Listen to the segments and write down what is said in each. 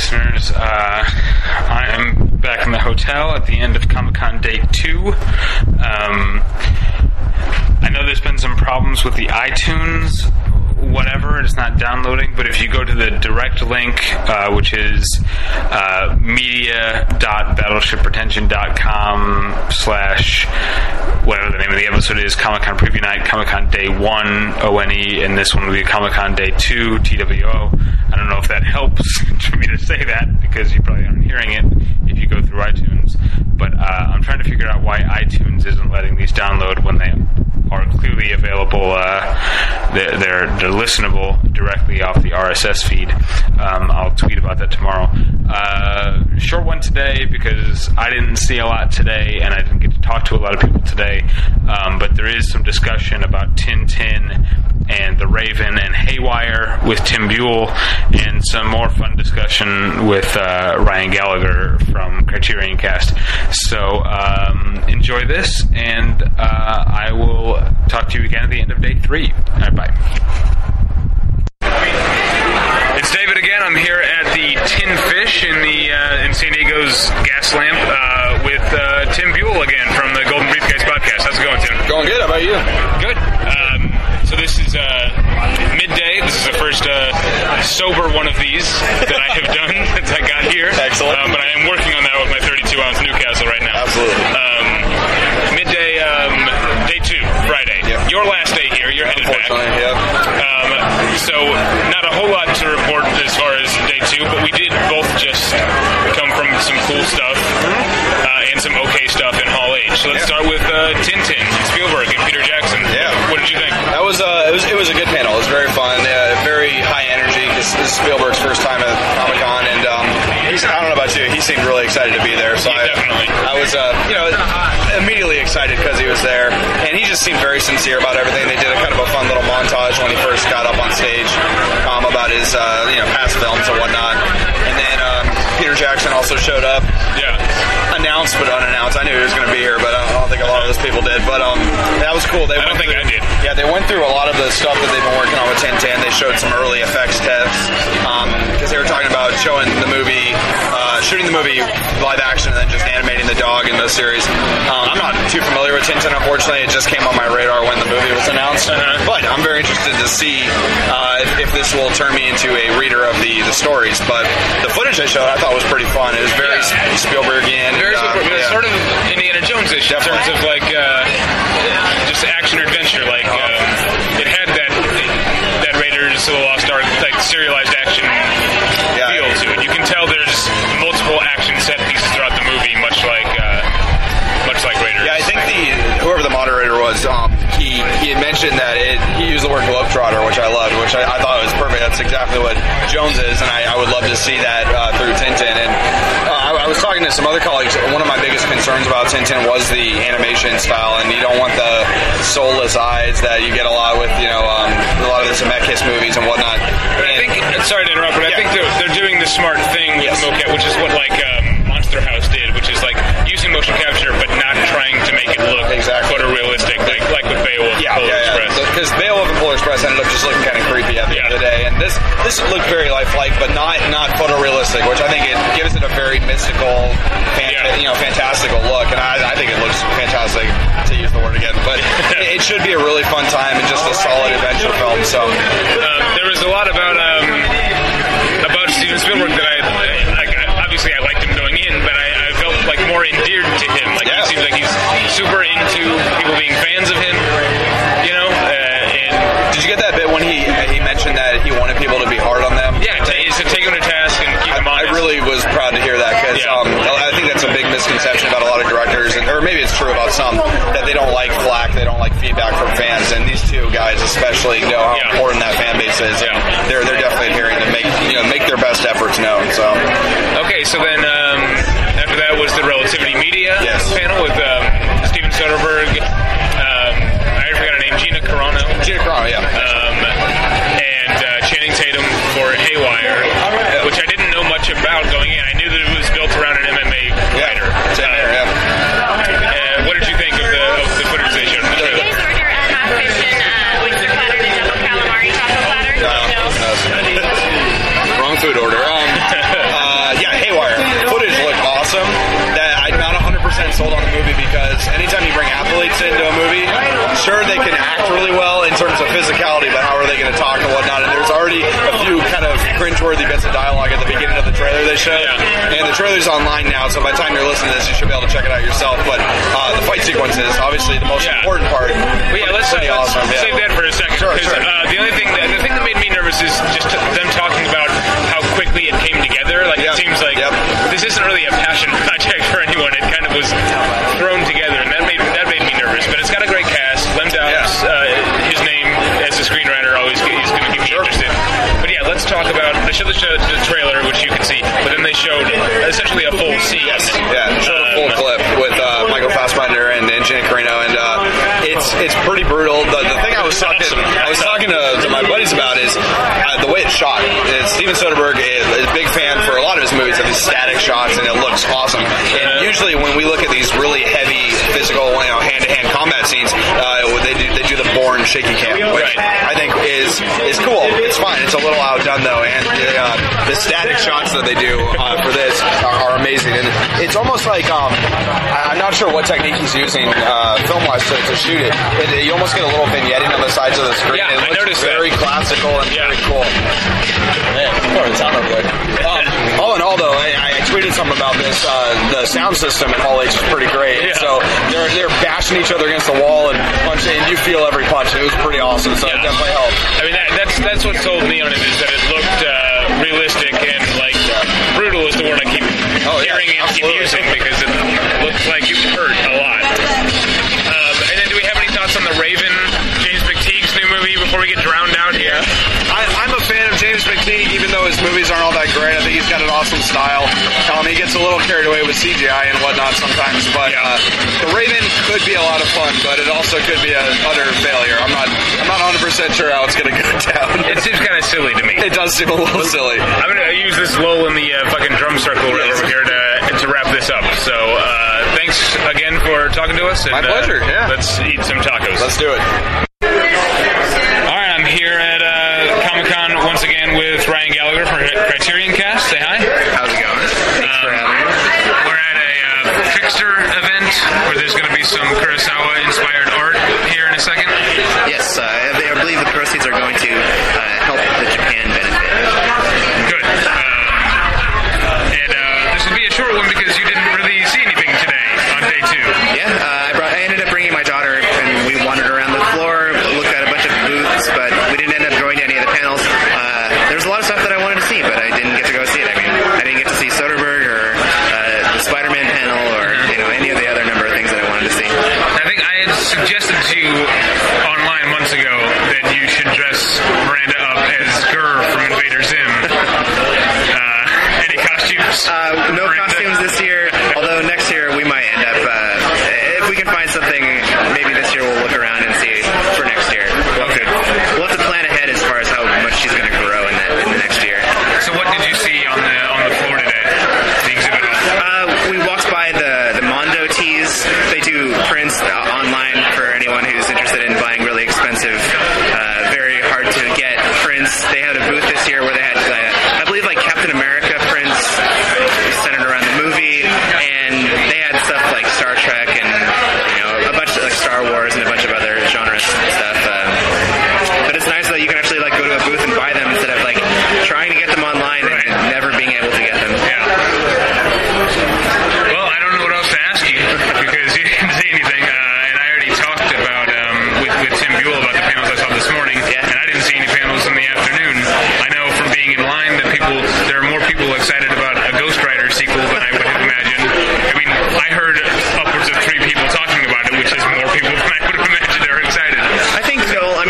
listeners. Uh, I am back in the hotel at the end of Comic Con Day 2. Um, I know there's been some problems with the iTunes whatever, it's not downloading. But if you go to the direct link, uh, which is uh, media.battleshippretension.com slash whatever the name of the episode is, Comic Con Preview Night, Comic Con Day 1, O-N-E, and this one will be Comic Con Day 2, T-W-O. I don't know if that helps for me to say that because you probably aren't hearing it if you go through iTunes. But uh, I'm trying to figure out why iTunes isn't letting these download when they are clearly available. Uh, they're, they're, listenable directly off the RSS feed. Um, I'll tweet about that tomorrow. Uh, short one today because I didn't see a lot today and I didn't get to talk to a lot of people today. Um, but there is some discussion about Tintin and The Raven and Haywire with Tim Buell, and some more fun discussion with uh, Ryan Gallagher from Criterion Cast. So um, enjoy this, and uh, I will talk to you again at the end of day three. Right, bye. It's David again. I'm here at the Tin Fish in the uh, in San Diego's Gas Lamp uh, with uh, Tim Buell again from the Golden Briefcase podcast. How's it going, Tim? Going good. How about you? Good. Um, so this is uh, midday. This is the first uh, sober one of these that I have done since I got here. Excellent. Um, but I am working on that with my 32 ounce Newcastle right now. Absolutely. Um, midday, um, day two, Friday. Yep. Your last day here. You're headed back. Yeah. Um, so not a whole lot to report as far as day two, but we did both just come from some cool stuff uh, and some okay stuff in Hall H. So let's Yeah. start with uh, Tintin, Spielberg, and Peter Jackson. Yeah. What did you think? That was uh, it was it was a good panel. It was very fun, high this is Spielberg's first time at Comic Con, and um, he's I don't know about you, he seemed really excited to be there. So I, definitely. I was uh, you know immediately excited because he was there, and he just seemed very sincere about everything. They did a kind of a fun little montage when he first got up on stage um, about his uh, you know past films and whatnot, and then um, Peter Jackson also showed up. Yeah. Announced but unannounced. I knew he was going to be here, but I don't think a lot of those people did. But um, that was cool. They I don't went think through, I did. Yeah, they went through a lot of the stuff that they've been working on with Tintin. They showed some early effects tests because they were talking about showing the movie, uh, shooting the movie live action, and then just animating the dog in the series. Um, I'm not too familiar with Tintin, Unfortunately, it just came on my radar when the movie was announced. Uh-huh. But I'm very interested to see uh, if, if this will turn me into a reader of the the stories. But the footage they showed, I thought was pretty fun. It was very Yeah. Spielbergian. Very uh, super, yeah. sort of Indiana Jones-ish in terms of like uh, just action or adventure. Like um, mentioned that it, he used the word globetrotter, which I loved, which I, I thought was perfect. That's exactly what Jones is, and I, I would love to see that uh, through Tintin. And uh, I, I was talking to some other colleagues. One of my biggest concerns about Tintin was the animation style, and you don't want the soulless eyes that you get a lot with you know um, a lot of the Zemeckis movies and whatnot. But I think, sorry to interrupt, but I Yeah. think they're, they're doing the smart thing with Yes. mocap, which is what like um, Monster House did, which I think it gives it a very mystical, fan, Yeah. you know, fantastical look, and I, I think it looks fantastic to use the word again. But it, it should be a really fun time and just a solid adventure film. So Um, there was a lot about um, about Steven Spielberg that I, like, obviously I liked him going in, but I, I felt like more endeared to him. Like Yeah. he seems like he's super into people being fans of him, you know. Uh, and did you get that bit when he he mentioned that he wanted people to be hard on them? yeah, to, to take him to task and keep him I honest. really was proud to hear that because Yeah. um, I think that's a big misconception about a lot of directors, and, or maybe it's true about some that they don't like flack, they don't like feedback from fans, and these two guys especially know how Yeah. important that fan base is. Yeah. They're they're definitely adhering to make you know make their best efforts known. So Okay, so then um, after that was the Relativity Media Yes. panel with um, Steven Soderbergh. Um, I forgot her name, Gina Carano. Gina Carano, yeah. Physicality, but how are they going to talk and whatnot? And there's already a few kind of cringeworthy bits of dialogue at the beginning of the trailer they showed, Yeah. and the trailer's online now. So by the time you're listening to this, you should be able to check it out yourself. But uh, the fight sequence is obviously, the most Yeah. important part. But yeah, let's, uh, let's awesome. yeah. save that for a second. Sure, sure. Uh, the only thing that the thing that made me nervous is just them talking about how quickly it came together. Like Yep. it seems like Yep. this isn't really a passion project for anyone. It kind of was thrown showed the, show, the trailer, which you can see, but then they showed essentially a full scene. Yes. Yeah, showed a full Um, clip with uh, Michael Fassbender and, and Gina Carano, and uh, it's it's pretty brutal. The, the thing I was talking I was talking to, to my buddies about is uh, the way it's shot. It's Steven Soderbergh is, is a big fan for a lot of his movies of these static shots, and it looks awesome. And usually when we look at these really heavy physical, you know, hand to hand combat scenes, they do the Bourne shaky cam, which I think is is cool. It's fine. It's a little outdone though, and uh, the static shots that they do uh, for this are, are amazing. And it's almost like um, I- I'm not sure what technique he's using uh, film wise to, to shoot it. it. You almost get a little vignetting on the sides of the screen. Yeah, it I looks noticed that. very classical and Yeah. very cool. Man, pouring sound over there. Something about this. Uh, the sound system in Hall H is pretty great. Yeah. So they're they're bashing each other against the wall and punching, and you feel every punch. It was pretty awesome. So it Yeah. definitely helped. I mean, that, that's that's what sold me on it is that it looked uh, realistic and like brutal is the word I keep Oh, yeah, hearing and keep using because it looked like it hurt a lot. Um, and then, do we have any thoughts on the Raven, James McTeigue's new movie before we get drowned out here? I, I'm a fan of James McTeague, even though his movies aren't all that great. I think he's got an awesome style. Um, he gets a little carried away with CGI and whatnot sometimes, but Yeah. uh, The Raven could be a lot of fun, but it also could be a utter failure. I'm not, I'm not 100 percent sure how it's going to go down. It seems kind of silly to me. It does seem a little silly. I'm gonna use this lull in the uh, fucking drum circle right Yes. over here to to wrap this up. So uh, thanks again for talking to us. And, My pleasure, Uh, yeah. Let's eat some tacos. Let's do it. All right, I'm here at once again with Ryan Gallagher from Criterion Cast. Say hi. just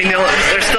mean, there's